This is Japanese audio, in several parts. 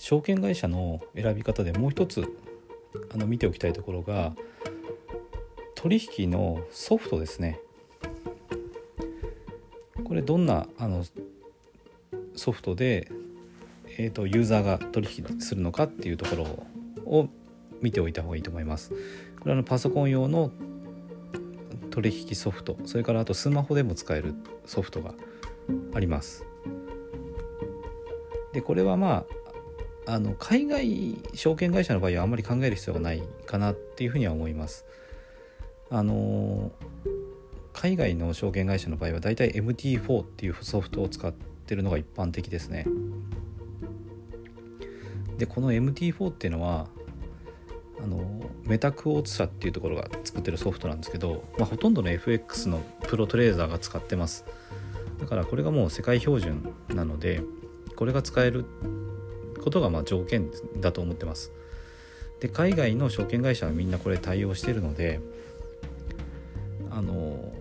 証券会社の選び方でもう一つあの見ておきたいところが取引のソフトですねこれどんなあのソフトで、えーと、ユーザーが取引するのかっていうところを見ておいた方がいいと思います。これはパソコン用の取引ソフトそれからあとスマホでも使えるソフトがあります。でこれはまああの海外証券会社の場合はあんまり考える必要がないかなっていうふうには思います。あの海外の証券会社の場合はだいたい MT4 っていうソフトを使ってるのが一般的ですね。でこの MT4 っていうのはあのメタクオーツ社っていうところが作ってるソフトなんですけど、まあ、ほとんどの FX のプロトレーザーが使ってますだからこれがもう世界標準なのでこれが使えることがまあ条件だと思ってます。で海外の証券会社はみんなこれ対応してるのであの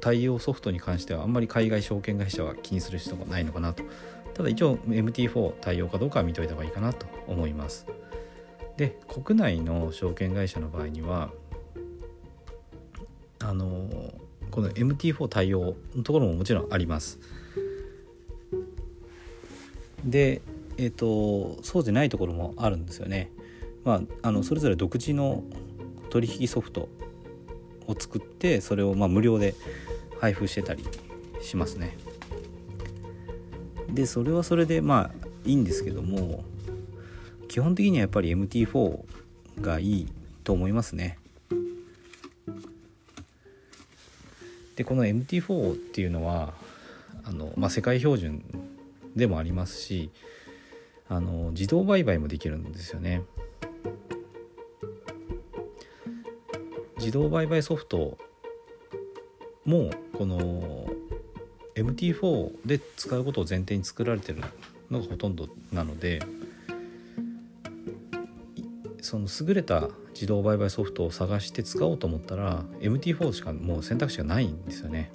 対応ソフトに関してはあんまり海外証券会社は気にする人がないのかなと。ただ一応 MT4 対応かどうかは見といた方がいいかなと思います。で国内の証券会社の場合にはあのこの MT4 対応のところももちろんあります。でえっ、ー、とそうでないところもあるんですよねまああのそれぞれ独自の取引ソフトを作ってそれをまあ無料で配布してたりしますね。でそれはそれでまあいいんですけども基本的にはやっぱり MT4 がいいと思いますね。でこの MT4 っていうのはあの、まあ、世界標準でもありますしあの自動売買もできるんですよね。自動売買ソフトもこの MT4 で使うことを前提に作られてるのがほとんどなのでその優れた自動売買ソフトを探して使おうと思ったら MT4 しかもう選択肢がないんですよね。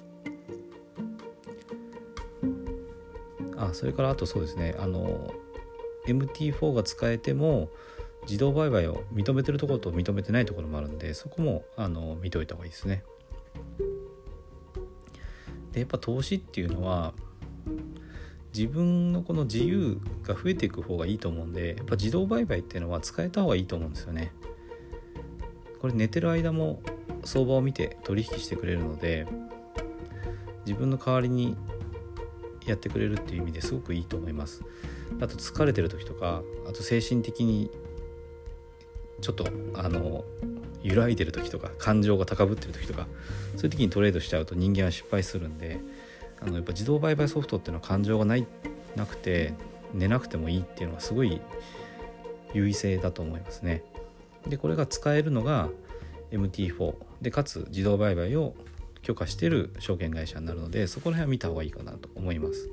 あそれからあとそうですねあの MT4 が使えても自動売買を認めてるところと認めてないところもあるんでそこもあの見ておいた方がいいですね。でやっぱ投資っていうのは自分のこの自由が増えていく方がいいと思うんでやっぱ自動売買っていうのは使えた方がいいと思うんですよね。これ寝てる間も相場を見て取引してくれるので自分の代わりにやってくれるっていう意味ですごくいいと思います。あと疲れてる時とかあと精神的にちょっとあの揺らいでる時とか感情が高ぶってる時とかそういう時にトレードしちゃうと人間は失敗するんであのやっぱ自動売買ソフトっていうのは感情がないなくて寝なくてもいいっていうのはすごい優位性だと思いますね。でこれが使えるのが MT4 でかつ自動売買を許可してる証券会社になるのでそこら辺は見た方がいいかなと思います。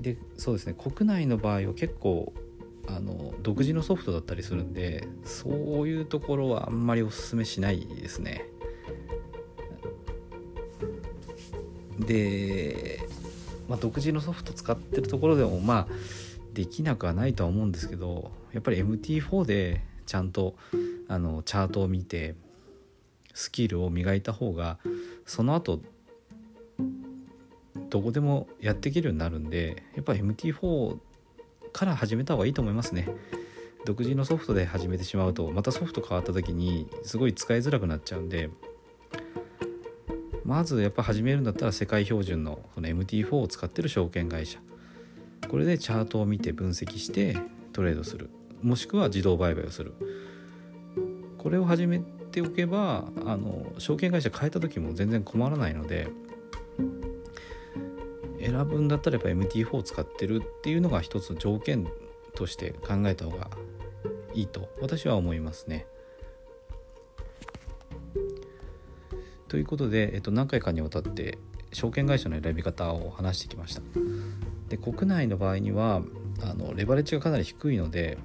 でそうですね国内の場合は結構あの独自のソフトだったりするんでそういうところはあんまりおすすめしないですね。で、まあ、独自のソフト使ってるところでもまあできなくはないとは思うんですけどやっぱり MT4 でちゃんとあのチャートを見てスキルを磨いた方がその後どこでもやっていけるようになるんでやっぱ MT4 から始めた方がいいと思いますね。独自のソフトで始めてしまうとまたソフト変わった時にすごい使いづらくなっちゃうんでまずやっぱ始めるんだったら世界標準のこの MT4 を使ってる証券会社。これでチャートを見て分析してトレードする。もしくは自動売買をする。これを始めておけばあの証券会社変えた時も全然困らないので選ぶんだったらやっぱ MT4 を使ってるっていうのが一つ条件として考えた方がいいと私は思いますね。ということで、えっと、何回かにわたって証券会社の選び方を話してきました。で国内の場合にはあのレバレッジがかなり低いので、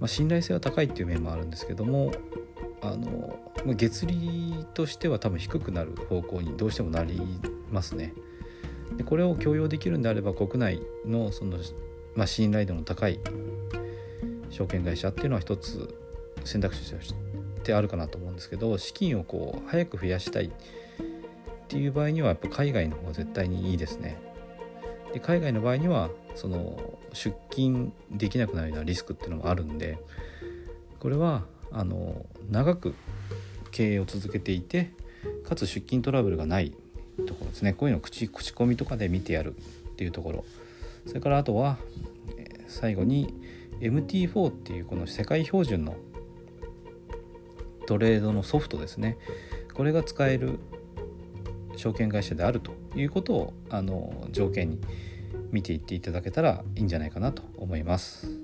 まあ、信頼性は高いっていう面もあるんですけどもあの月利としては多分低くなる方向にどうしてもなりますね。でこれを強要できるんであれば国内のその、まあ、信頼度の高い証券会社っていうのは一つ選択肢としてあるかなと思うんですけど資金をこう早く増やしたいっていう場合にはやっぱ海外の方が絶対にいいですね。で海外の場合にはその出勤できなくなるようなリスクっていうのもあるんでこれはあの長く経営を続けていてかつ出勤トラブルがないですねこういうの口口コミとかで見てやるっていうところそれからあとは最後に MT4 っていうこの世界標準のトレードのソフトですねこれが使える証券会社であるということをあの条件に見ていっていただけたらいいんじゃないかなと思います。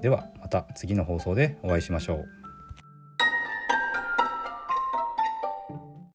ではまた次の放送でお会いしましょう。